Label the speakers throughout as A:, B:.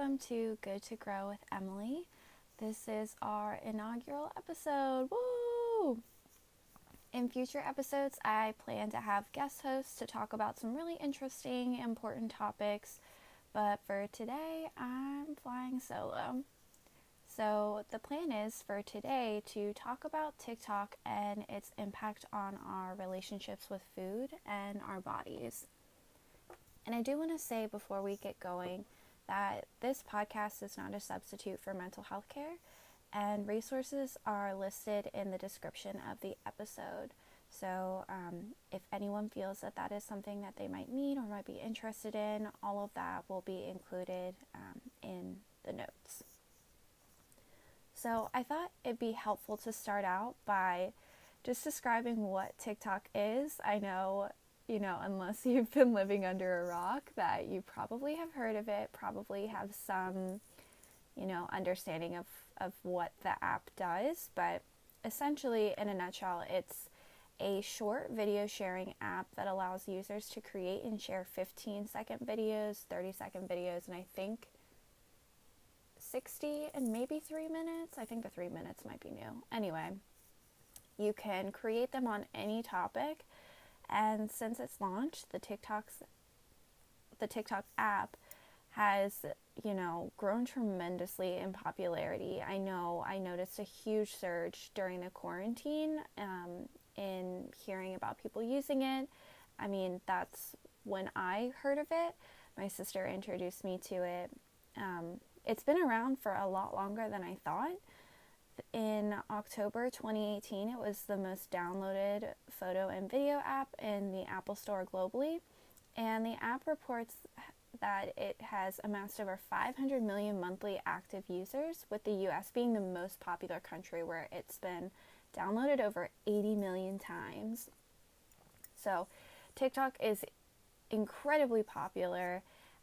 A: welcome to Good to Grow with Emily. This is our inaugural episode. Woo! In future episodes, I plan to have guest hosts to talk about some really interesting, important topics, but for today, I'm flying solo. So, the plan is for today to talk about TikTok and its impact on our relationships with food and our bodies. And I do want to say before we get going that this podcast is not a substitute for mental health care, and resources are listed in the description of the episode. So, um, if anyone feels that that is something that they might need or might be interested in, all of that will be included um, in the notes. So, I thought it'd be helpful to start out by just describing what TikTok is. I know you know, unless you've been living under a rock, that you probably have heard of it, probably have some, you know, understanding of, of what the app does. But essentially, in a nutshell, it's a short video sharing app that allows users to create and share 15 second videos, 30 second videos, and I think 60 and maybe three minutes. I think the three minutes might be new. Anyway, you can create them on any topic and since its launch, the TikTok's the TikTok app has, you know, grown tremendously in popularity. I know I noticed a huge surge during the quarantine um, in hearing about people using it. I mean, that's when I heard of it. My sister introduced me to it. Um, it's been around for a lot longer than I thought in October 2018, it was the most downloaded photo and video app in the Apple Store globally. And the app reports that it has amassed over 500 million monthly active users, with the US being the most popular country where it's been downloaded over 80 million times. So, TikTok is incredibly popular.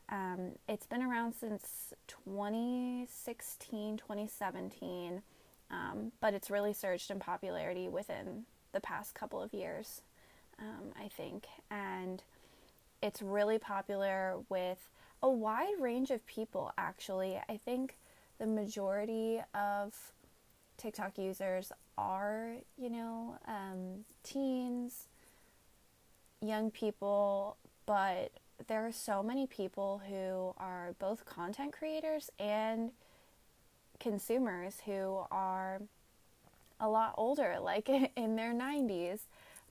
A: Um, it's been around since 2016, 2017 um, but it's really surged in popularity within the past couple of years, um, I think. And it's really popular with a wide range of people, actually. I think the majority of TikTok users are, you know, um, teens, young people, but there are so many people who are both content creators and consumers who are a lot older, like in their 90s.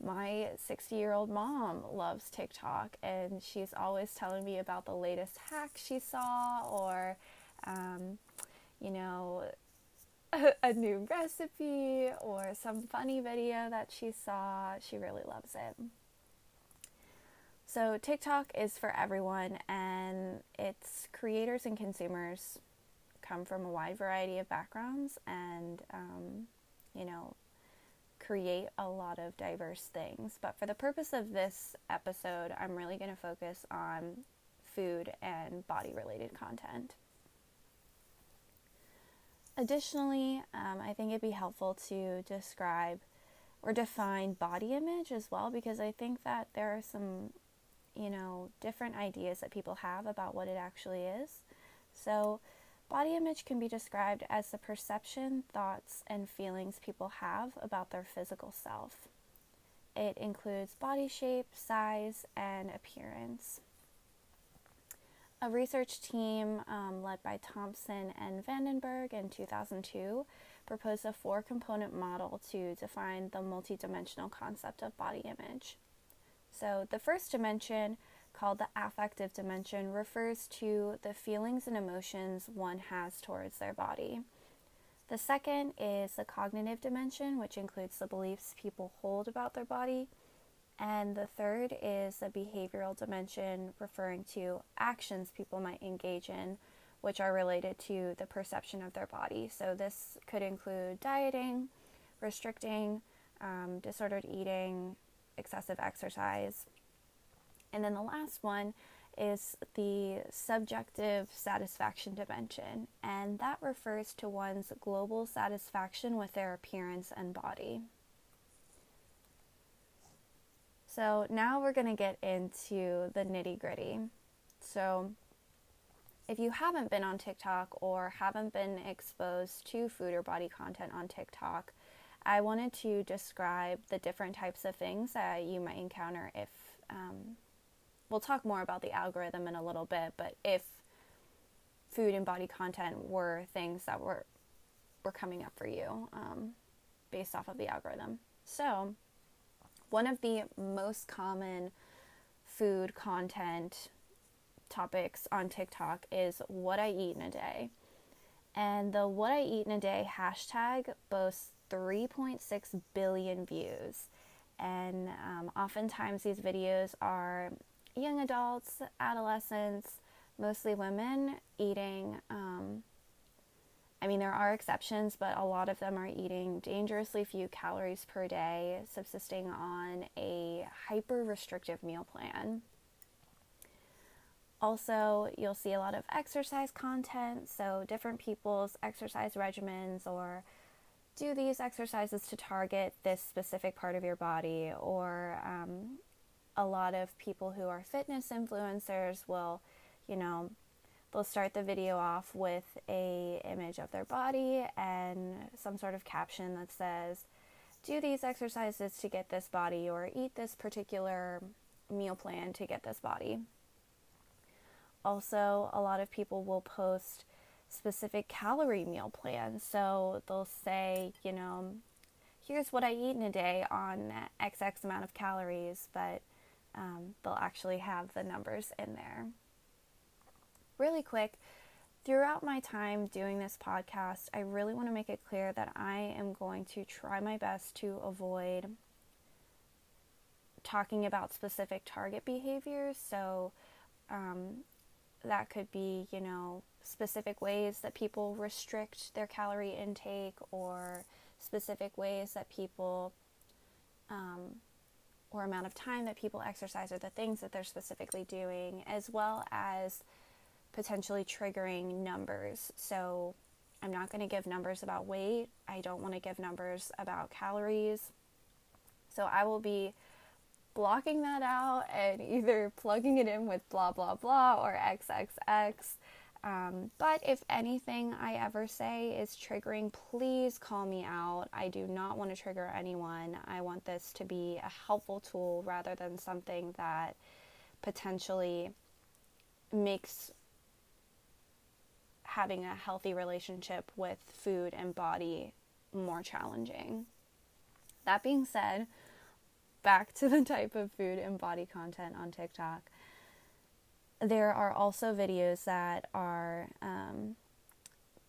A: My 60 year old mom loves TikTok and she's always telling me about the latest hack she saw or, um, you know, a, a new recipe or some funny video that she saw. She really loves it. So, TikTok is for everyone and its creators and consumers come from a wide variety of backgrounds and, um, you know, create a lot of diverse things. But for the purpose of this episode, I'm really going to focus on food and body related content. Additionally, um, I think it'd be helpful to describe or define body image as well because I think that there are some, you know, different ideas that people have about what it actually is. So, Body image can be described as the perception, thoughts, and feelings people have about their physical self. It includes body shape, size, and appearance. A research team um, led by Thompson and Vandenberg in 2002 proposed a four component model to define the multidimensional concept of body image. So, the first dimension called the affective dimension refers to the feelings and emotions one has towards their body. The second is the cognitive dimension, which includes the beliefs people hold about their body. And the third is the behavioral dimension, referring to actions people might engage in, which are related to the perception of their body. So, this could include dieting, restricting, um, disordered eating, excessive exercise, and then the last one is the subjective satisfaction dimension, and that refers to one's global satisfaction with their appearance and body. So now we're going to get into the nitty gritty. So if you haven't been on TikTok or haven't been exposed to food or body content on TikTok, I wanted to describe the different types of things that you might encounter if um, we'll talk more about the algorithm in a little bit, but if food and body content were things that were were coming up for you um, based off of the algorithm. So, one of the most common food content topics on TikTok is what I eat in a day. And the what I eat in a day hashtag boasts 3.6 billion views. And um, oftentimes these videos are young adults, adolescents, mostly women eating. Um, I mean, there are exceptions, but a lot of them are eating dangerously few calories per day, subsisting on a hyper restrictive meal plan. Also, you'll see a lot of exercise content, so different people's exercise regimens or do these exercises to target this specific part of your body or um, a lot of people who are fitness influencers will you know they'll start the video off with a image of their body and some sort of caption that says do these exercises to get this body or eat this particular meal plan to get this body. Also a lot of people will post specific calorie meal plans. So they'll say you know here's what i eat in a day on xx amount of calories but um, they'll actually have the numbers in there. Really quick, throughout my time doing this podcast, I really want to make it clear that I am going to try my best to avoid talking about specific target behaviors. So, um, that could be, you know, specific ways that people restrict their calorie intake or specific ways that people um, or amount of time that people exercise or the things that they're specifically doing, as well as potentially triggering numbers. So, I'm not going to give numbers about weight. I don't want to give numbers about calories. So, I will be blocking that out and either plugging it in with blah blah blah or XXX um, but if anything I ever say is triggering, please call me out. I do not want to trigger anyone. I want this to be a helpful tool rather than something that potentially makes having a healthy relationship with food and body more challenging. That being said, back to the type of food and body content on TikTok there are also videos that are um,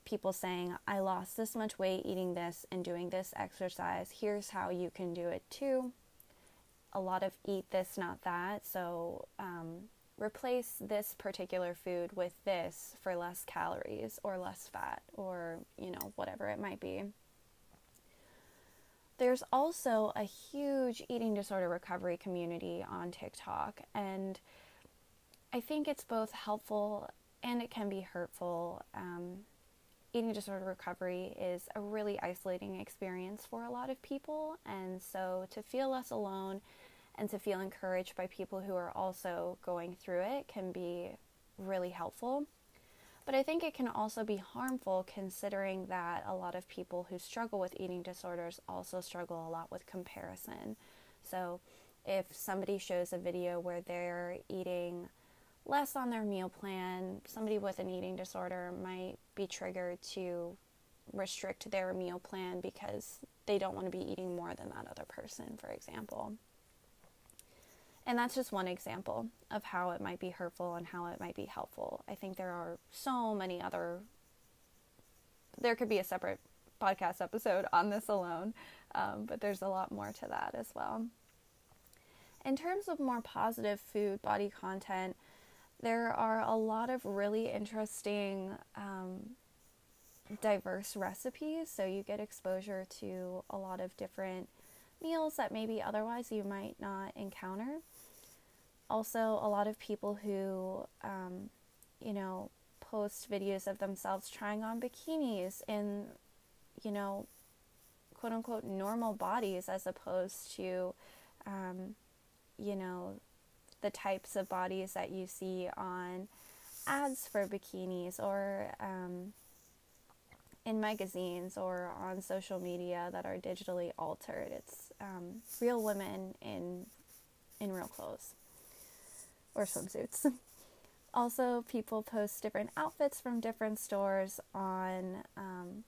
A: people saying, I lost this much weight eating this and doing this exercise. Here's how you can do it too. A lot of eat this, not that. So um, replace this particular food with this for less calories or less fat or, you know, whatever it might be. There's also a huge eating disorder recovery community on TikTok and I think it's both helpful and it can be hurtful. Um, eating disorder recovery is a really isolating experience for a lot of people, and so to feel less alone and to feel encouraged by people who are also going through it can be really helpful. But I think it can also be harmful considering that a lot of people who struggle with eating disorders also struggle a lot with comparison. So if somebody shows a video where they're eating less on their meal plan, somebody with an eating disorder might be triggered to restrict their meal plan because they don't want to be eating more than that other person, for example. And that's just one example of how it might be hurtful and how it might be helpful. I think there are so many other, there could be a separate podcast episode on this alone, um, but there's a lot more to that as well. In terms of more positive food body content, there are a lot of really interesting, um, diverse recipes. So you get exposure to a lot of different meals that maybe otherwise you might not encounter. Also, a lot of people who, um, you know, post videos of themselves trying on bikinis in, you know, quote unquote normal bodies as opposed to, um, you know, the types of bodies that you see on ads for bikinis or um, in magazines or on social media that are digitally altered. It's um, real women in in real clothes or swimsuits. also, people post different outfits from different stores on, um,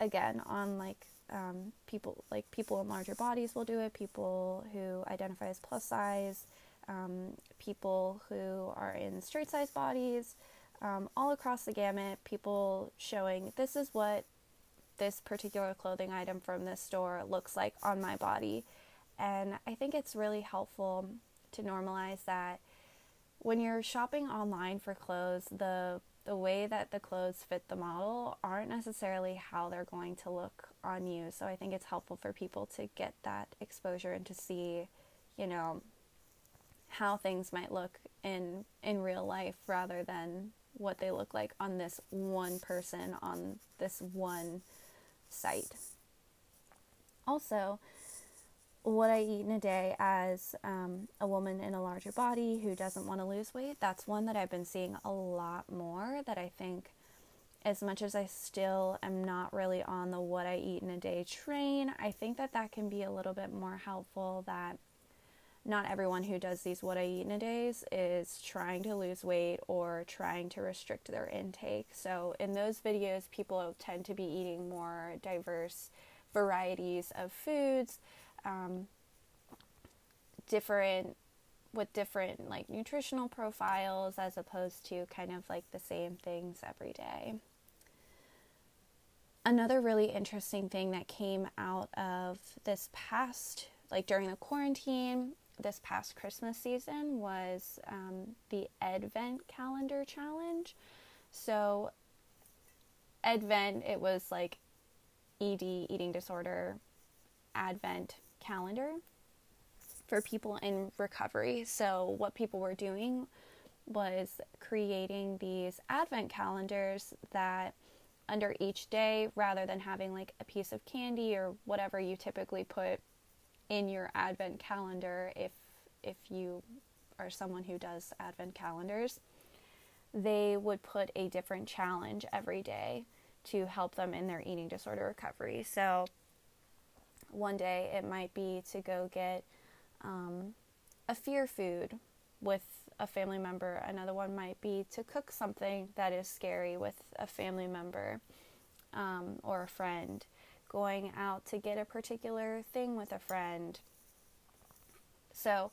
A: again, on like um, people like people in larger bodies will do it. People who identify as plus size, um, people who are in straight size bodies, um, all across the gamut. People showing this is what this particular clothing item from this store looks like on my body, and I think it's really helpful to normalize that when you're shopping online for clothes, the the way that the clothes fit the model aren't necessarily how they're going to look on you. So I think it's helpful for people to get that exposure and to see, you know, how things might look in in real life rather than what they look like on this one person on this one site. Also, what I eat in a day as um, a woman in a larger body who doesn't want to lose weight, that's one that I've been seeing a lot more. That I think, as much as I still am not really on the what I eat in a day train, I think that that can be a little bit more helpful. That not everyone who does these what I eat in a days is trying to lose weight or trying to restrict their intake. So, in those videos, people tend to be eating more diverse varieties of foods um, different with different like nutritional profiles as opposed to kind of like the same things every day. Another really interesting thing that came out of this past, like during the quarantine, this past Christmas season was um, the Advent calendar challenge. So, Advent, it was like ED, eating disorder, Advent calendar for people in recovery. So, what people were doing was creating these advent calendars that under each day, rather than having like a piece of candy or whatever you typically put in your advent calendar if if you are someone who does advent calendars, they would put a different challenge every day to help them in their eating disorder recovery. So one day it might be to go get um, a fear food with a family member. Another one might be to cook something that is scary with a family member um, or a friend. Going out to get a particular thing with a friend. So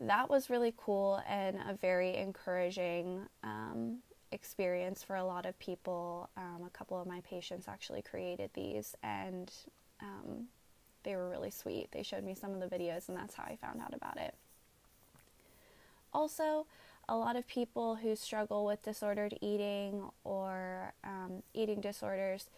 A: that was really cool and a very encouraging um, experience for a lot of people. Um, a couple of my patients actually created these, and um, they were really sweet. They showed me some of the videos, and that's how I found out about it. Also, a lot of people who struggle with disordered eating or um, eating disorders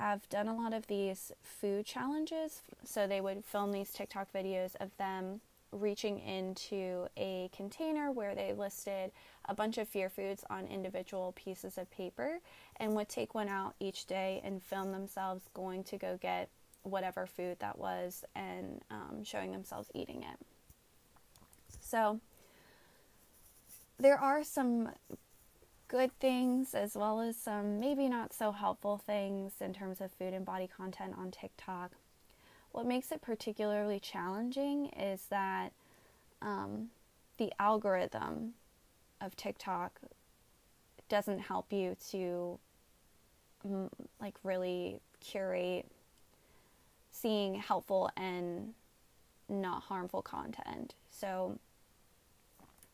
A: have done a lot of these food challenges. So they would film these TikTok videos of them reaching into a container where they listed a bunch of fear foods on individual pieces of paper and would take one out each day and film themselves going to go get whatever food that was and um, showing themselves eating it. So, there are some good things as well as some maybe not so helpful things in terms of food and body content on TikTok. What makes it particularly challenging is that um, the algorithm of TikTok doesn't help you to mm, like really curate seeing helpful and not harmful content. So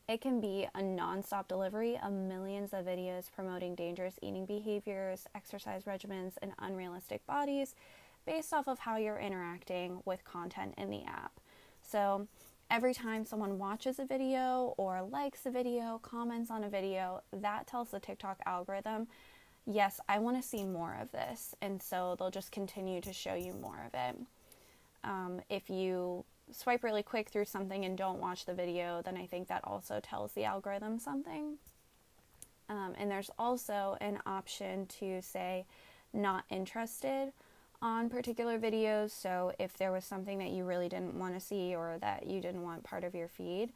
A: it can be a non-stop delivery of millions of videos promoting dangerous eating behaviors, exercise regimens, and unrealistic bodies based off of how you're interacting with content in the app. So every time someone watches a video or likes a video, comments on a video, that tells the TikTok algorithm yes, I want to see more of this. And so they'll just continue to show you more of it. Um, if you swipe really quick through something and don't watch the video, then I think that also tells the algorithm something. Um, and there's also an option to say not interested on particular videos. So if there was something that you really didn't want to see or that you didn't want part of your feed,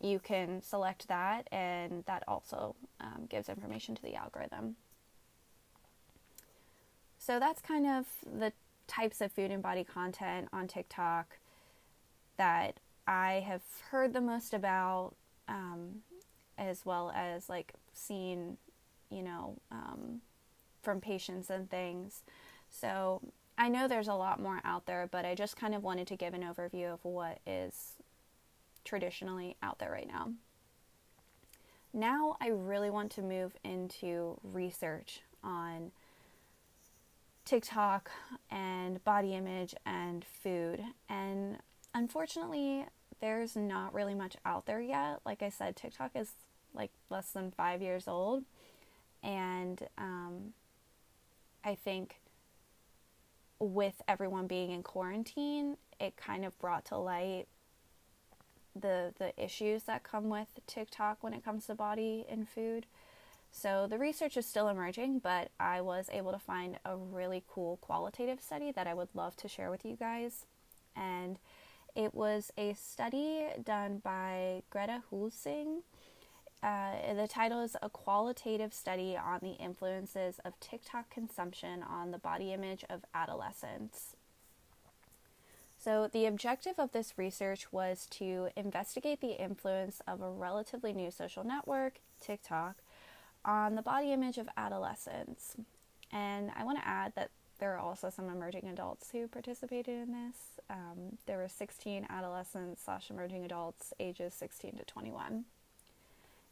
A: you can select that, and that also um, gives information to the algorithm. So that's kind of the types of food and body content on TikTok that I have heard the most about, um, as well as like seen, you know, um, from patients and things. So I know there's a lot more out there, but I just kind of wanted to give an overview of what is traditionally out there right now. Now I really want to move into research on TikTok and body image and food. And unfortunately, there's not really much out there yet. Like I said, TikTok is like less than five years old. And um, I think with everyone being in quarantine, it kind of brought to light the the issues that come with TikTok when it comes to body and food. So the research is still emerging, but I was able to find a really cool qualitative study that I would love to share with you guys. And it was a study done by Greta Hulsing. Uh, the title is A Qualitative Study on the Influences of TikTok Consumption on the Body Image of Adolescents. So, the objective of this research was to investigate the influence of a relatively new social network, TikTok, on the body image of adolescents. And I want to add that there are also some emerging adults who participated in this. Um, there were 16 adolescents slash emerging adults ages 16 to 21.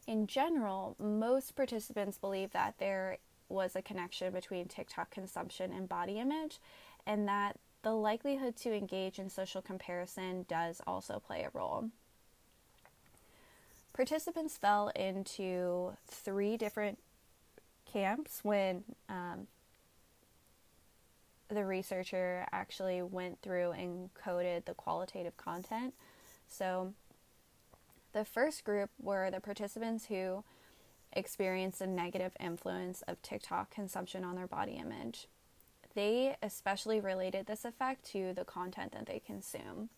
A: In general, most participants believe that there was a connection between TikTok consumption and body image, and that the likelihood to engage in social comparison does also play a role. Participants fell into three different camps when um, the researcher actually went through and coded the qualitative content. So, the first group were the participants who experienced a negative influence of TikTok consumption on their body image they especially related this effect to the content that they consume.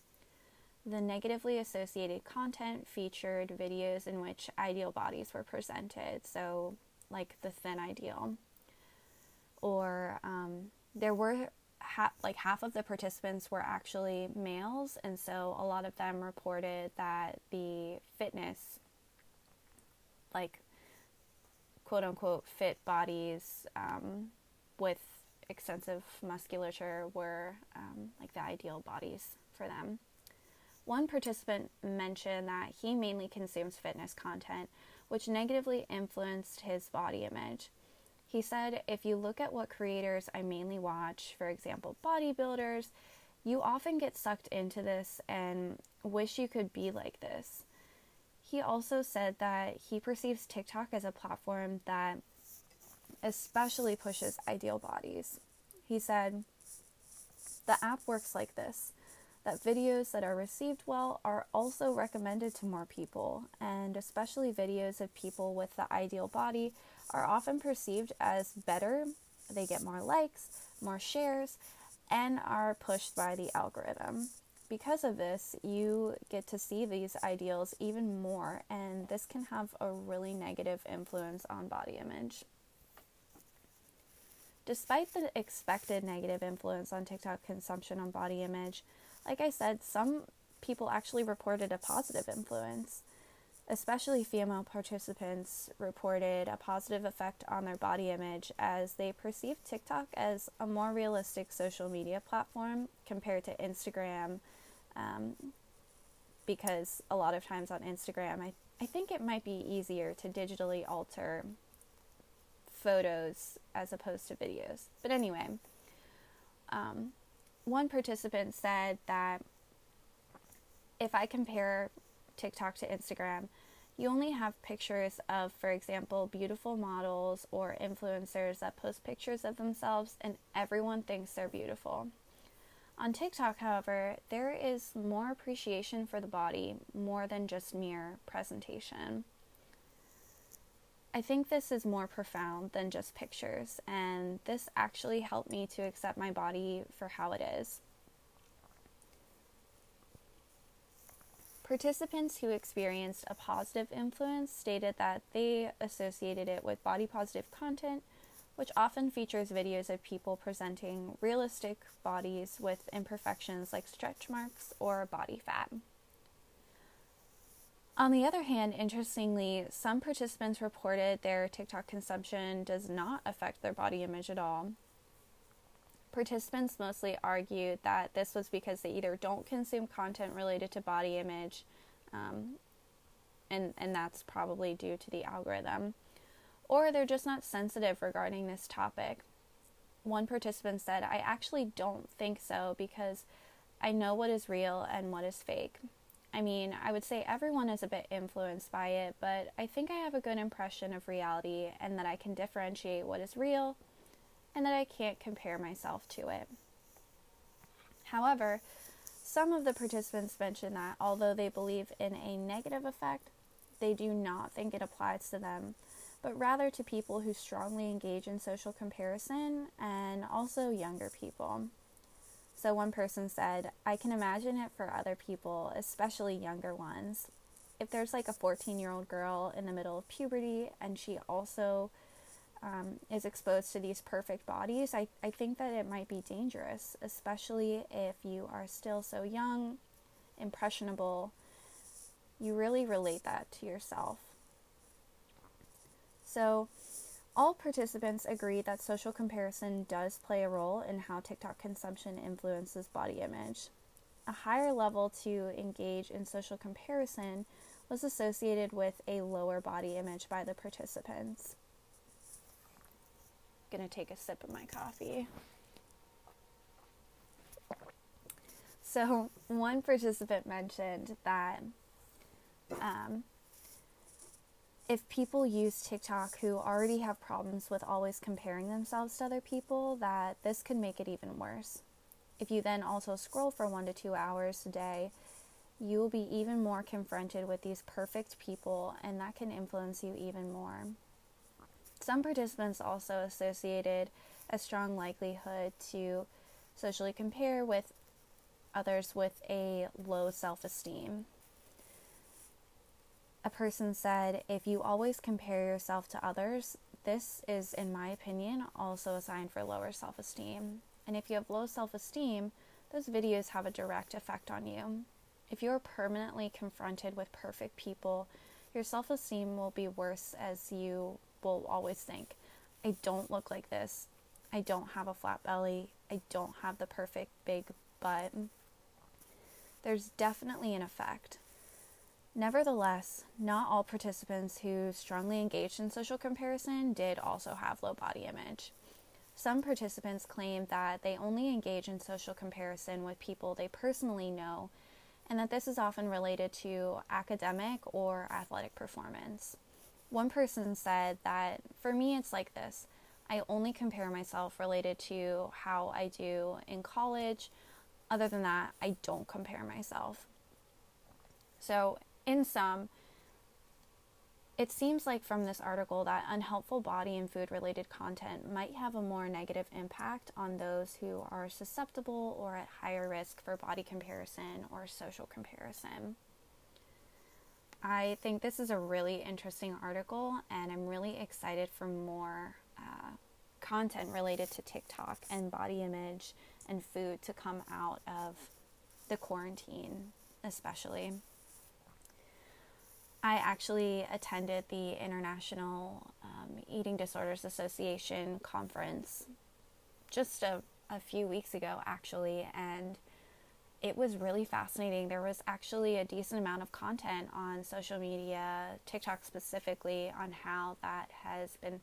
A: The negatively associated content featured videos in which ideal bodies were presented, so like the thin ideal. Or um, there were ha- like half of the participants were actually males, and so a lot of them reported that the fitness, like quote unquote fit bodies um, with extensive musculature were um, like the ideal bodies for them. One participant mentioned that he mainly consumes fitness content, which negatively influenced his body image. He said, If you look at what creators I mainly watch, for example, bodybuilders, you often get sucked into this and wish you could be like this. He also said that he perceives TikTok as a platform that especially pushes ideal bodies. He said, The app works like this that videos that are received well are also recommended to more people, and especially videos of people with the ideal body are often perceived as better. They get more likes, more shares, and are pushed by the algorithm. Because of this, you get to see these ideals even more, and this can have a really negative influence on body image. Despite the expected negative influence on TikTok consumption on body image, like I said, some people actually reported a positive influence. Especially female participants reported a positive effect on their body image as they perceived TikTok as a more realistic social media platform compared to Instagram. Um, because a lot of times on Instagram, I, I think it might be easier to digitally alter photos as opposed to videos. But anyway, um, one participant said that if I compare TikTok to Instagram, you only have pictures of, for example, beautiful models or influencers that post pictures of themselves and everyone thinks they're beautiful. On TikTok, however, there is more appreciation for the body more than just mere presentation. I think this is more profound than just pictures, and this actually helped me to accept my body for how it is. Participants who experienced a positive influence stated that they associated it with body positive content, which often features videos of people presenting realistic bodies with imperfections like stretch marks or body fat. On the other hand, interestingly, some participants reported their TikTok consumption does not affect their body image at all. Participants mostly argued that this was because they either don't consume content related to body image, um, and, and that's probably due to the algorithm, or they're just not sensitive regarding this topic. One participant said, I actually don't think so because I know what is real and what is fake. I mean, I would say everyone is a bit influenced by it, but I think I have a good impression of reality and that I can differentiate what is real and that I can't compare myself to it. However, some of the participants mentioned that although they believe in a negative effect, they do not think it applies to them, but rather to people who strongly engage in social comparison and also younger people. So one person said, I can imagine it for other people, especially younger ones. If there's like a 14 year old girl in the middle of puberty and she also um, is exposed to these perfect bodies, I, I think that it might be dangerous, especially if you are still so young, impressionable. You really relate that to yourself. So, all participants agree that social comparison does play a role in how TikTok consumption influences body image. A higher level to engage in social comparison was associated with a lower body image by the participants. I'm gonna take a sip of my coffee. So, one participant mentioned that um, if people use TikTok who already have problems with always comparing themselves to other people, that this could make it even worse. If you then also scroll for one to two hours a day, you will be even more confronted with these perfect people, and that can influence you even more. Some participants also associated a strong likelihood to socially compare with others with a low self esteem a person said, if you always compare yourself to others, this is, in my opinion, also a sign for lower self esteem. And if you have low self esteem, those videos have a direct effect on you. If you're permanently confronted with perfect people, your self esteem will be worse as you will always think, I don't look like this. I don't have a flat belly. I don't have the perfect big butt. There's definitely an effect. Nevertheless, not all participants who strongly engaged in social comparison did also have low body image. Some participants claimed that they only engage in social comparison with people they personally know, and that this is often related to academic or athletic performance. One person said that for me, it's like this I only compare myself related to how I do in college. Other than that, I don't compare myself. So, in sum, it seems like from this article that unhelpful body and food related content might have a more negative impact on those who are susceptible or at higher risk for body comparison or social comparison. I think this is a really interesting article, and I'm really excited for more uh, content related to TikTok and body image and food to come out of the quarantine, especially. I actually attended the International um, Eating Disorders Association conference just a, a few weeks ago, actually, and it was really fascinating. There was actually a decent amount of content on social media, TikTok specifically, on how that has been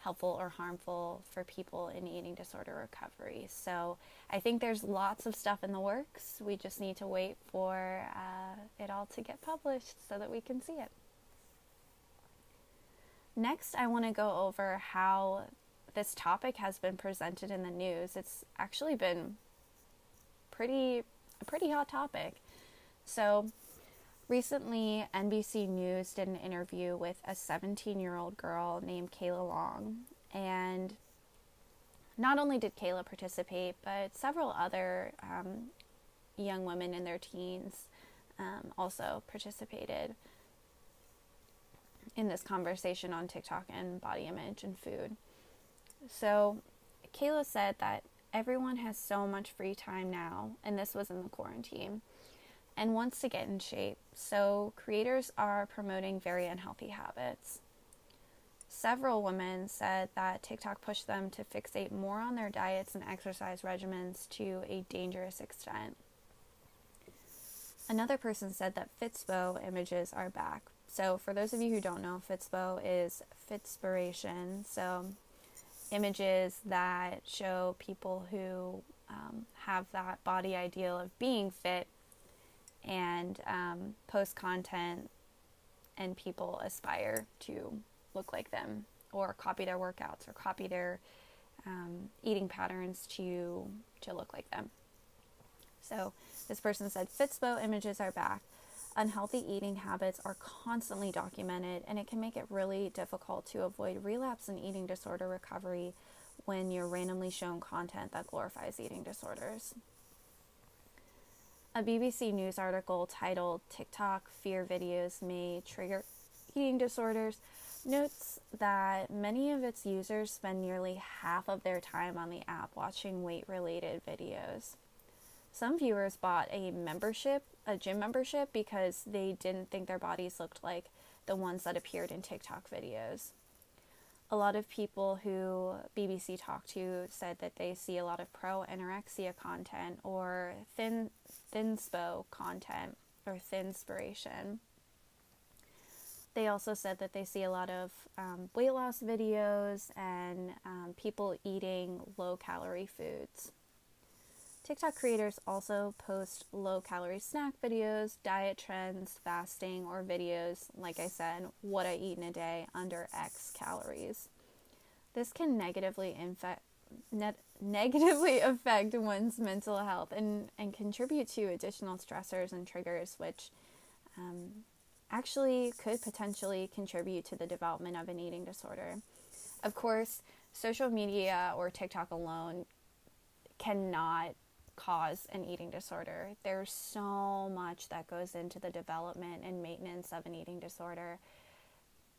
A: helpful or harmful for people in eating disorder recovery. So I think there's lots of stuff in the works. We just need to wait for uh, it all to get published so that we can see it. Next, I want to go over how this topic has been presented in the news. It's actually been pretty a pretty hot topic. So, Recently, NBC News did an interview with a 17 year old girl named Kayla Long. And not only did Kayla participate, but several other um, young women in their teens um, also participated in this conversation on TikTok and body image and food. So, Kayla said that everyone has so much free time now, and this was in the quarantine, and wants to get in shape. So, creators are promoting very unhealthy habits. Several women said that TikTok pushed them to fixate more on their diets and exercise regimens to a dangerous extent. Another person said that Fitspo images are back. So, for those of you who don't know, Fitspo is Fitspiration. So, images that show people who um, have that body ideal of being fit and um, post content, and people aspire to look like them or copy their workouts or copy their um, eating patterns to to look like them. So this person said Fitspo images are back. Unhealthy eating habits are constantly documented, and it can make it really difficult to avoid relapse and eating disorder recovery when you're randomly shown content that glorifies eating disorders. A BBC News article titled TikTok Fear Videos May Trigger Eating Disorders notes that many of its users spend nearly half of their time on the app watching weight related videos. Some viewers bought a membership, a gym membership, because they didn't think their bodies looked like the ones that appeared in TikTok videos. A lot of people who BBC talked to said that they see a lot of pro anorexia content or thin thinspo content or thin thinspiration. They also said that they see a lot of um, weight loss videos and um, people eating low calorie foods. TikTok creators also post low calorie snack videos, diet trends, fasting, or videos, like I said, what I eat in a day under X calories. This can negatively infect, ne- negatively affect one's mental health and, and contribute to additional stressors and triggers, which um, actually could potentially contribute to the development of an eating disorder. Of course, social media or TikTok alone cannot cause an eating disorder. There's so much that goes into the development and maintenance of an eating disorder.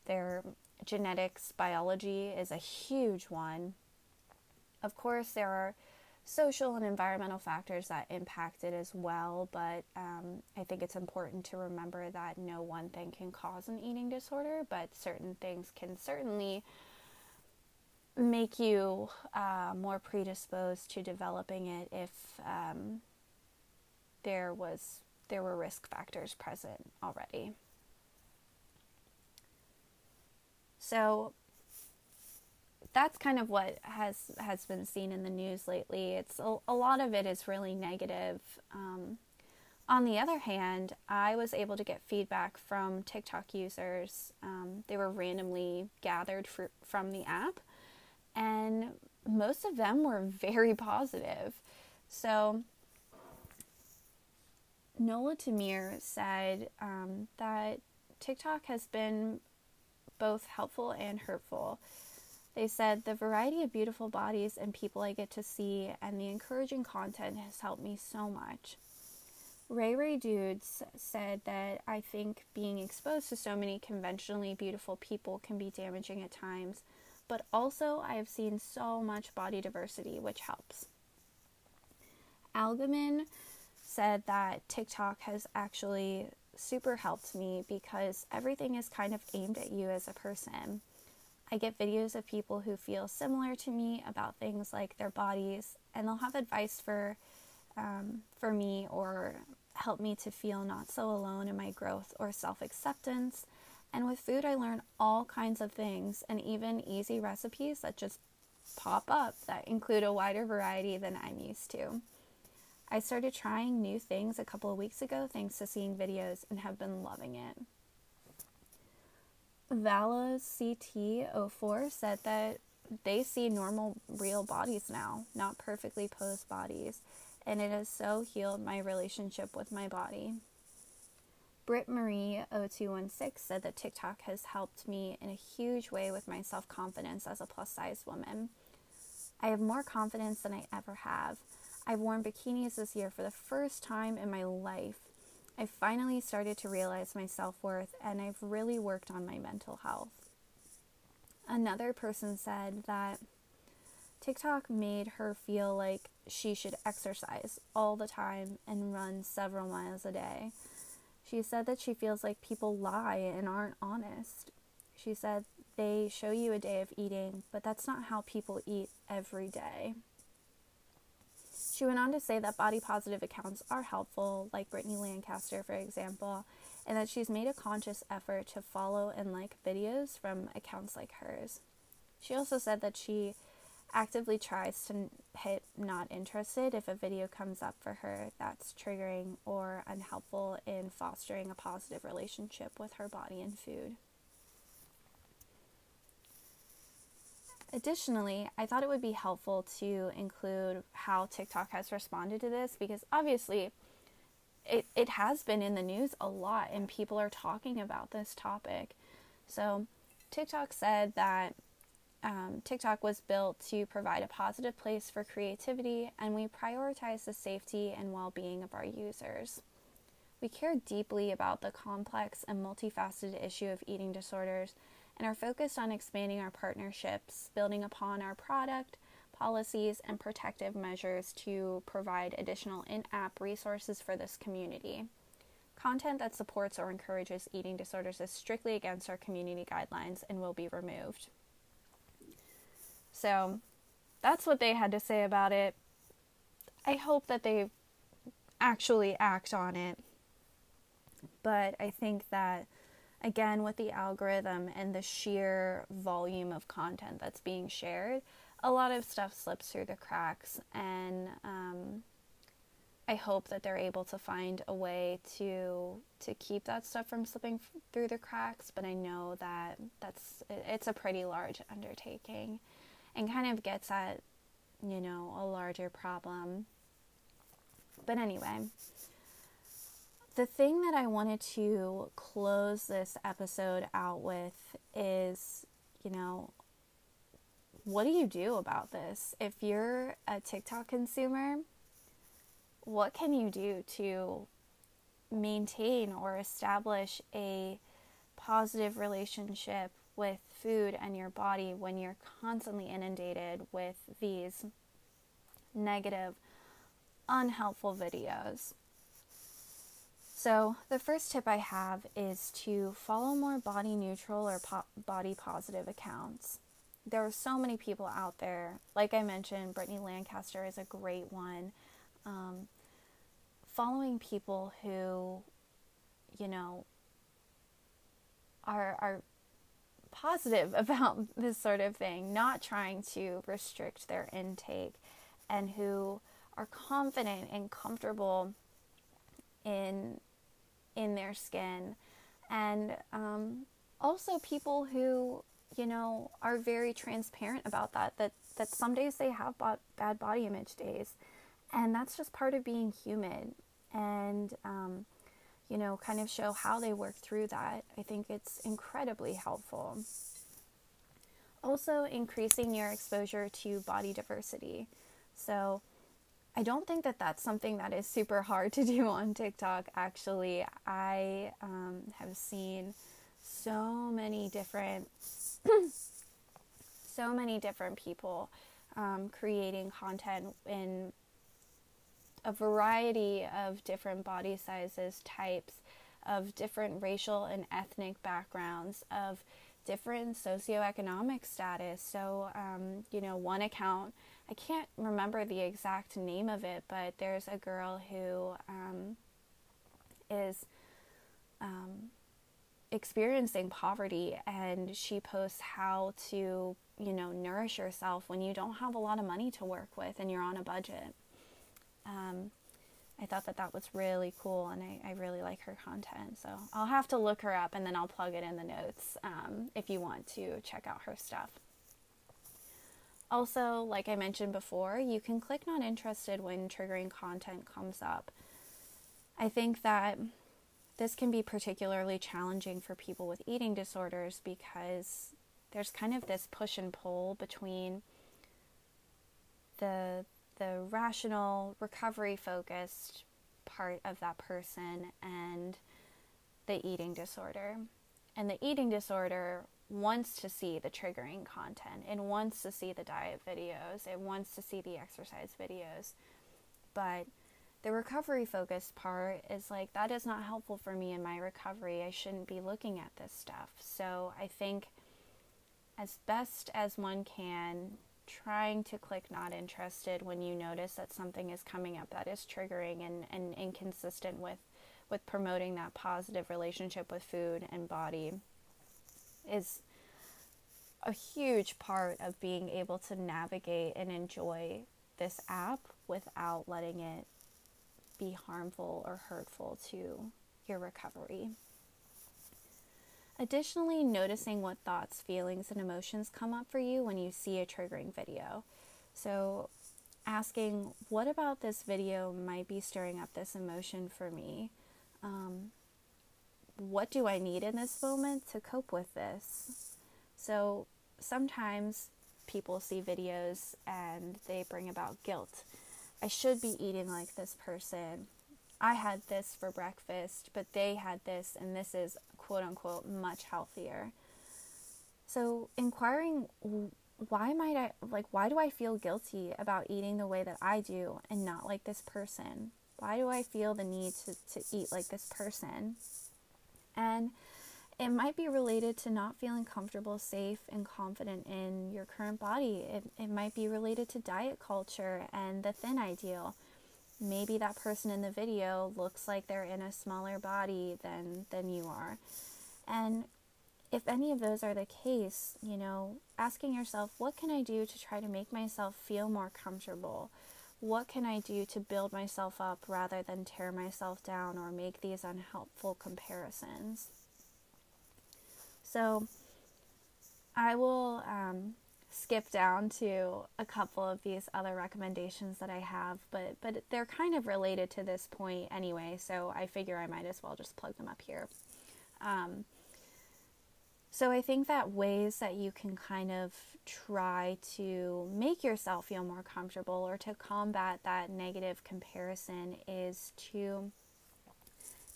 A: Their genetics, biology is a huge one. Of course, there are social and environmental factors that impact it as well, but um, I think it's important to remember that no one thing can cause an eating disorder, but certain things can certainly make you uh, more predisposed to developing it if um, there was there were risk factors present already. So that's kind of what has has been seen in the news lately. It's a, a lot of it is really negative. Um, on the other hand, I was able to get feedback from TikTok users. Um, they were randomly gathered for, from the app and most of them were very positive. So, Nola Tamir said um, that TikTok has been both helpful and hurtful. They said the variety of beautiful bodies and people I get to see and the encouraging content has helped me so much. Ray Ray Dudes said that I think being exposed to so many conventionally beautiful people can be damaging at times but also I have seen so much body diversity, which helps. Algamin said that TikTok has actually super helped me because everything is kind of aimed at you as a person. I get videos of people who feel similar to me about things like their bodies, and they'll have advice for um, for me or help me to feel not so alone in my growth or self acceptance. And with food, I learn all kinds of things and even easy recipes that just pop up that include a wider variety than I'm used to. I started trying new things a couple of weeks ago thanks to seeing videos and have been loving it. Vala CT04 said that they see normal, real bodies now, not perfectly posed bodies, and it has so healed my relationship with my body. Britt Marie 0216 said that TikTok has helped me in a huge way with my self confidence as a plus size woman. I have more confidence than I ever have. I've worn bikinis this year for the first time in my life, I finally started to realize my self worth and I've really worked on my mental health. Another person said that TikTok made her feel like she should exercise all the time and run several miles a day. She said that she feels like people lie and aren't honest. She said they show you a day of eating, but that's not how people eat every day. She went on to say that body positive accounts are helpful, like Brittany Lancaster, for example, and that she's made a conscious effort to follow and like videos from accounts like hers. She also said that she actively tries to hit not interested if a video comes up for her that's triggering or unhelpful in fostering a positive relationship with her body and food. Additionally, I thought it would be helpful to include how TikTok has responded to this because obviously it, it has been in the news a lot and people are talking about this topic. So, TikTok said that um, TikTok was built to provide a positive place for creativity, and we prioritize the safety and well being of our users. We care deeply about the complex and multifaceted issue of eating disorders and are focused on expanding our partnerships, building upon our product, policies, and protective measures to provide additional in app resources for this community. Content that supports or encourages eating disorders is strictly against our community guidelines and will be removed. So that's what they had to say about it. I hope that they actually act on it. But I think that, again, with the algorithm and the sheer volume of content that's being shared, a lot of stuff slips through the cracks. And um, I hope that they're able to find a way to to keep that stuff from slipping through the cracks. But I know that that's it's a pretty large undertaking and kind of gets at, you know, a larger problem. But anyway, the thing that I wanted to close this episode out with is, you know, what do you do about this? If you're a TikTok consumer, what can you do to maintain or establish a positive relationship with food and your body when you're constantly inundated with these negative, unhelpful videos. So, the first tip I have is to follow more body neutral or po- body positive accounts. There are so many people out there. Like I mentioned, Brittany Lancaster is a great one. Um, following people who, you know, are, are positive about this sort of thing, not trying to restrict their intake, and who are confident and comfortable in in their skin, and um, also people who you know are very transparent about that. That that some days they have bad body image days, and that's just part of being human. And um, you know, kind of show how they work through that. I think it's incredibly helpful. Also, increasing your exposure to body diversity. So, I don't think that that's something that is super hard to do on TikTok. Actually, I um, have seen so many different, so many different people um, creating content in a variety of different body sizes, types, of different racial and ethnic backgrounds, of different socioeconomic status. So, um, you know, one account, I can't remember the exact name of it, but there's a girl who um, is um, experiencing poverty and she posts how to, you know, nourish yourself when you don't have a lot of money to work with and you're on a budget um, I thought that that was really cool and I, I really like her content. So I'll have to look her up and then I'll plug it in the notes um, if you want to check out her stuff. Also, like I mentioned before, you can click not interested when triggering content comes up. I think that this can be particularly challenging for people with eating disorders because there's kind of this push and pull between the the rational, recovery focused part of that person and the eating disorder. And the eating disorder wants to see the triggering content. It wants to see the diet videos. It wants to see the exercise videos. But the recovery focused part is like, that is not helpful for me in my recovery. I shouldn't be looking at this stuff. So I think, as best as one can, trying to click not interested when you notice that something is coming up that is triggering and, and inconsistent with, with promoting that positive relationship with food and body is a huge part of being able to navigate and enjoy this app without letting it be harmful or hurtful to your recovery. Additionally, noticing what thoughts, feelings, and emotions come up for you when you see a triggering video. So, asking, what about this video might be stirring up this emotion for me? Um, what do I need in this moment to cope with this? So, sometimes people see videos and they bring about guilt. I should be eating like this person. I had this for breakfast, but they had this, and this is quote unquote much healthier. So, inquiring why might I like why do I feel guilty about eating the way that I do and not like this person? Why do I feel the need to, to eat like this person? And it might be related to not feeling comfortable, safe, and confident in your current body. It, it might be related to diet culture and the thin ideal. Maybe that person in the video looks like they're in a smaller body than, than you are. And if any of those are the case, you know, asking yourself, what can I do to try to make myself feel more comfortable? What can I do to build myself up rather than tear myself down or make these unhelpful comparisons? So I will um, skip down to a couple of these other recommendations that I have, but but they're kind of related to this point anyway. So I figure I might as well just plug them up here. Um, so I think that ways that you can kind of try to make yourself feel more comfortable or to combat that negative comparison is to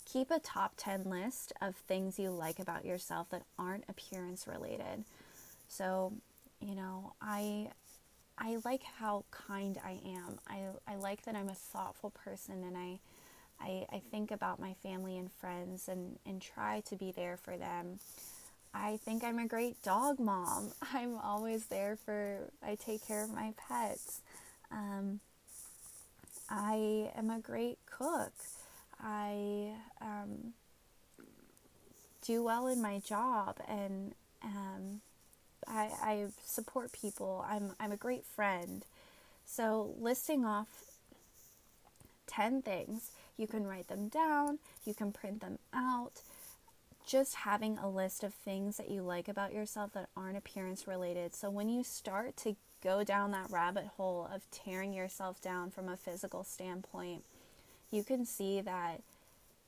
A: keep a top 10 list of things you like about yourself that aren't appearance related. So, you know, I I like how kind I am. I, I like that I'm a thoughtful person and I, I, I think about my family and friends and, and try to be there for them. I think I'm a great dog mom. I'm always there for, I take care of my pets. Um, I am a great cook. I um, do well in my job and um, I, I support people. I'm, I'm a great friend. So, listing off 10 things, you can write them down, you can print them out. Just having a list of things that you like about yourself that aren't appearance related. So, when you start to go down that rabbit hole of tearing yourself down from a physical standpoint, you can see that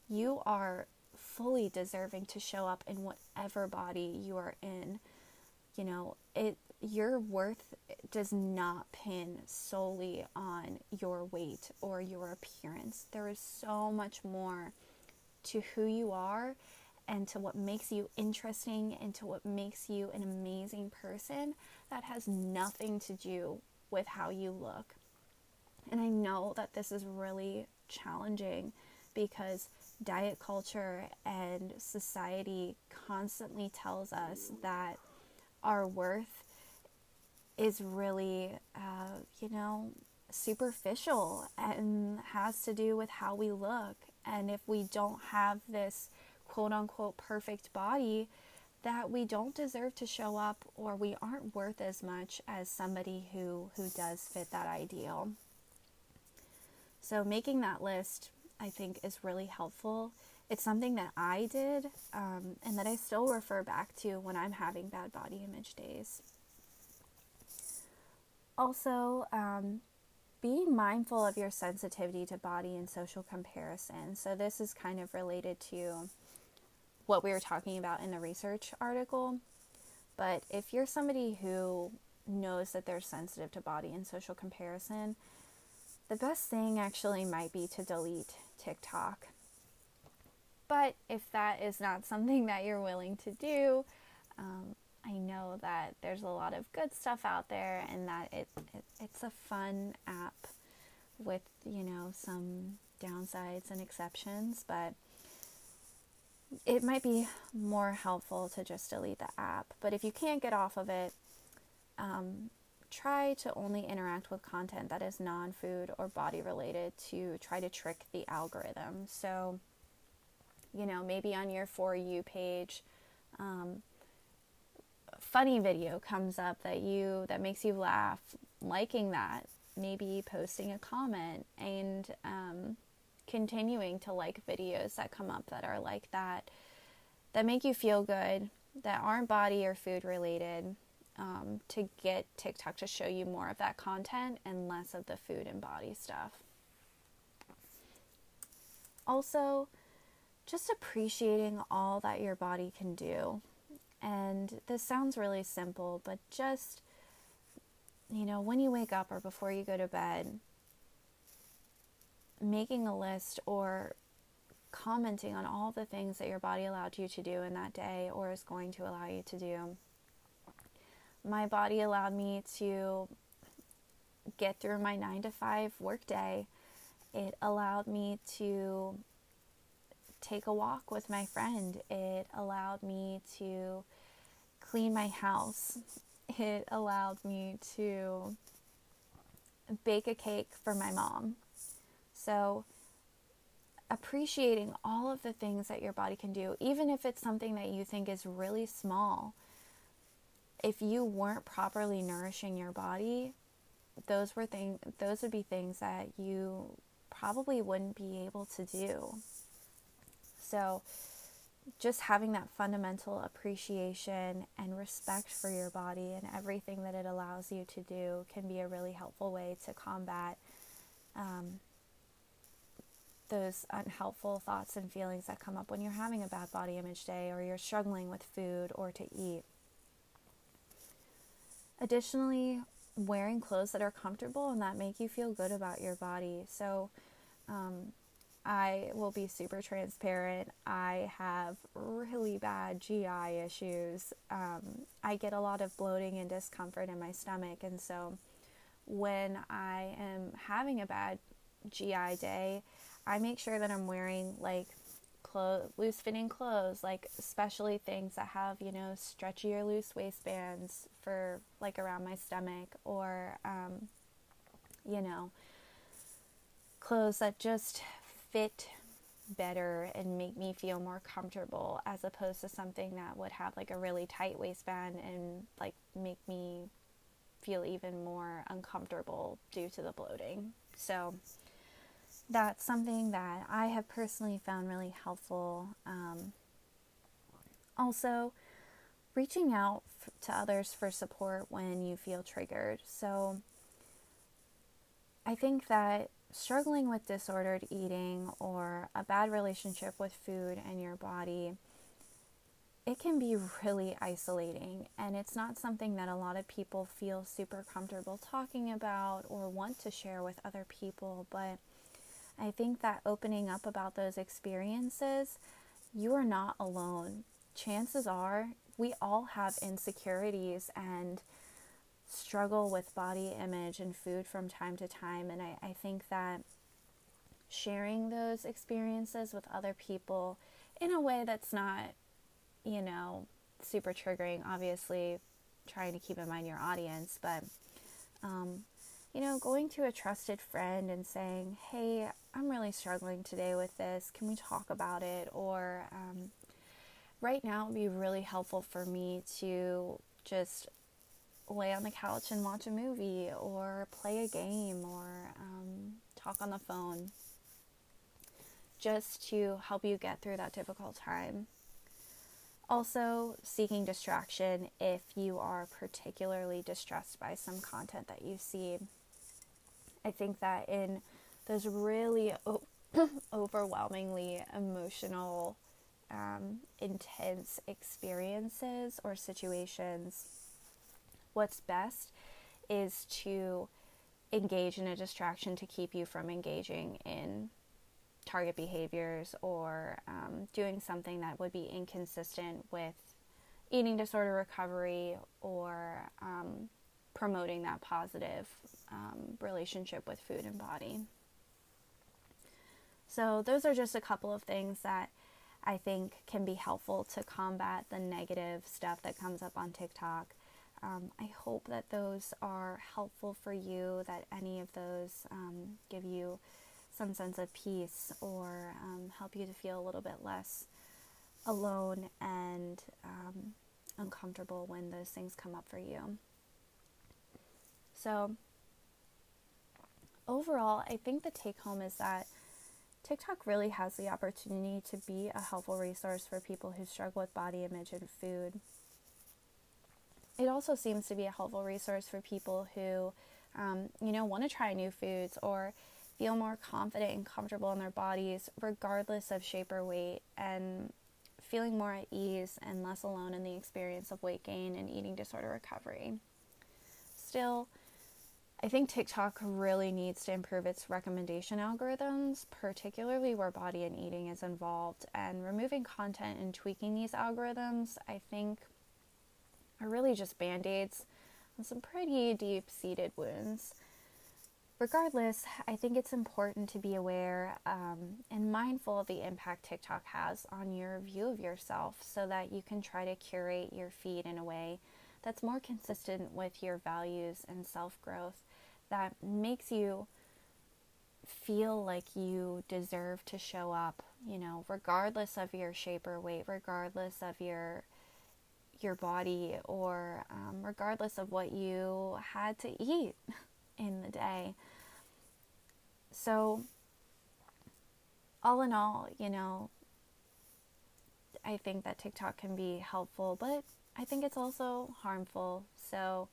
A: you are fully deserving to show up in whatever body you are in. You know, it your worth does not pin solely on your weight or your appearance. There is so much more to who you are and to what makes you interesting and to what makes you an amazing person that has nothing to do with how you look. And I know that this is really challenging because diet culture and society constantly tells us that our worth is really, uh, you know, superficial and has to do with how we look. And if we don't have this quote unquote perfect body, that we don't deserve to show up or we aren't worth as much as somebody who, who does fit that ideal. So, making that list, I think, is really helpful. It's something that I did um, and that I still refer back to when I'm having bad body image days. Also, um, being mindful of your sensitivity to body and social comparison. So, this is kind of related to what we were talking about in the research article. But if you're somebody who knows that they're sensitive to body and social comparison, the best thing actually might be to delete TikTok. But if that is not something that you're willing to do, um, I know that there's a lot of good stuff out there and that it, it it's a fun app with, you know, some downsides and exceptions, but it might be more helpful to just delete the app. But if you can't get off of it, um, try to only interact with content that is non food or body related to try to trick the algorithm. So, you know, maybe on your For You page, um, funny video comes up that you that makes you laugh, liking that, maybe posting a comment and um, continuing to like videos that come up that are like that, that make you feel good, that aren't body or food related, um, to get TikTok to show you more of that content and less of the food and body stuff. Also, just appreciating all that your body can do. And this sounds really simple, but just, you know, when you wake up or before you go to bed, making a list or commenting on all the things that your body allowed you to do in that day or is going to allow you to do. My body allowed me to get through my nine to five workday. It allowed me to take a walk with my friend. It allowed me to clean my house. It allowed me to bake a cake for my mom. So, appreciating all of the things that your body can do, even if it's something that you think is really small, if you weren't properly nourishing your body, those were things those would be things that you probably wouldn't be able to do. So just having that fundamental appreciation and respect for your body and everything that it allows you to do can be a really helpful way to combat um, those unhelpful thoughts and feelings that come up when you're having a bad body image day or you're struggling with food or to eat. Additionally, wearing clothes that are comfortable and that make you feel good about your body. So, um, I will be super transparent. I have really bad GI issues. Um, I get a lot of bloating and discomfort in my stomach, and so when I am having a bad GI day, I make sure that I'm wearing like clothes, loose fitting clothes, like especially things that have, you know, stretchy or loose waistbands for like around my stomach or, um, you know, clothes that just fit better and make me feel more comfortable as opposed to something that would have like a really tight waistband and like make me feel even more uncomfortable due to the bloating. So, that's something that I have personally found really helpful. Um, also, reaching out f- to others for support when you feel triggered. So, I think that struggling with disordered eating or a bad relationship with food and your body, it can be really isolating. And it's not something that a lot of people feel super comfortable talking about or want to share with other people. But I think that opening up about those experiences, you are not alone. Chances are we all have insecurities and struggle with body image and food from time to time. And I, I think that sharing those experiences with other people in a way that's not, you know, super triggering, obviously, trying to keep in mind your audience, but um, you know, going to a trusted friend and saying, hey, I'm really struggling today with this. Can we talk about it? Or um, right now, it would be really helpful for me to just lay on the couch and watch a movie or play a game or um, talk on the phone just to help you get through that difficult time. Also, seeking distraction if you are particularly distressed by some content that you see I think that in those really o- overwhelmingly emotional, um, intense experiences or situations, what's best is to engage in a distraction to keep you from engaging in target behaviors or um, doing something that would be inconsistent with eating disorder recovery or um, promoting that positive um, relationship with food and body. So, those are just a couple of things that I think can be helpful to combat the negative stuff that comes up on TikTok. Um, I hope that those are helpful for you, that any of those um, give you some sense of peace or um, help you to feel a little bit less alone and um, uncomfortable when those things come up for you. So, overall, I think the take home is that TikTok really has the opportunity to be a helpful resource for people who struggle with body image and food. It also seems to be a helpful resource for people who, um, you know, want to try new foods or feel more confident and comfortable in their bodies, regardless of shape or weight, and feeling more at ease and less alone in the experience of weight gain and eating disorder recovery. Still, I think TikTok really needs to improve its recommendation algorithms, particularly where body and eating is involved. And removing content and tweaking these algorithms, I think, are really just band aids on some pretty deep seated wounds. Regardless, I think it's important to be aware um, and mindful of the impact TikTok has on your view of yourself so that you can try to curate your feed in a way that's more consistent with your values and self growth that makes you feel like you deserve to show up, you know, regardless of your shape or weight, regardless of your your body or um, regardless of what you had to eat in the day. So, all in all, you know, I think that TikTok can be helpful, but I think it's also harmful. So,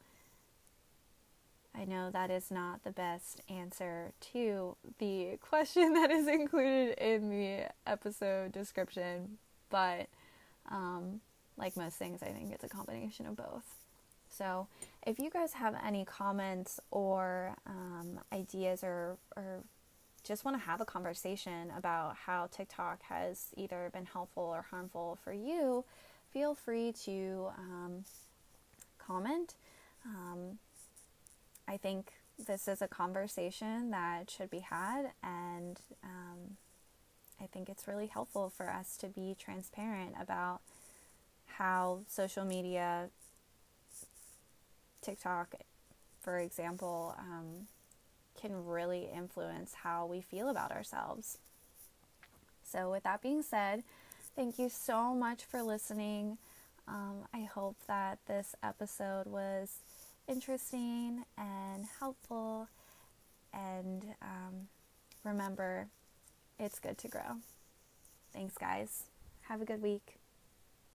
A: I know that is not the best answer to the question that is included in the episode description, but um, like most things, I think it's a combination of both. So, if you guys have any comments or um, ideas or, or just want to have a conversation about how TikTok has either been helpful or harmful for you, feel free to um, comment. Um, I think this is a conversation that should be had, and um, I think it's really helpful for us to be transparent about how social media, TikTok, for example, um, can really influence how we feel about ourselves. So, with that being said, thank you so much for listening. Um, I hope that this episode was interesting and helpful. And um, remember, it's good to grow. Thanks, guys. Have a good week.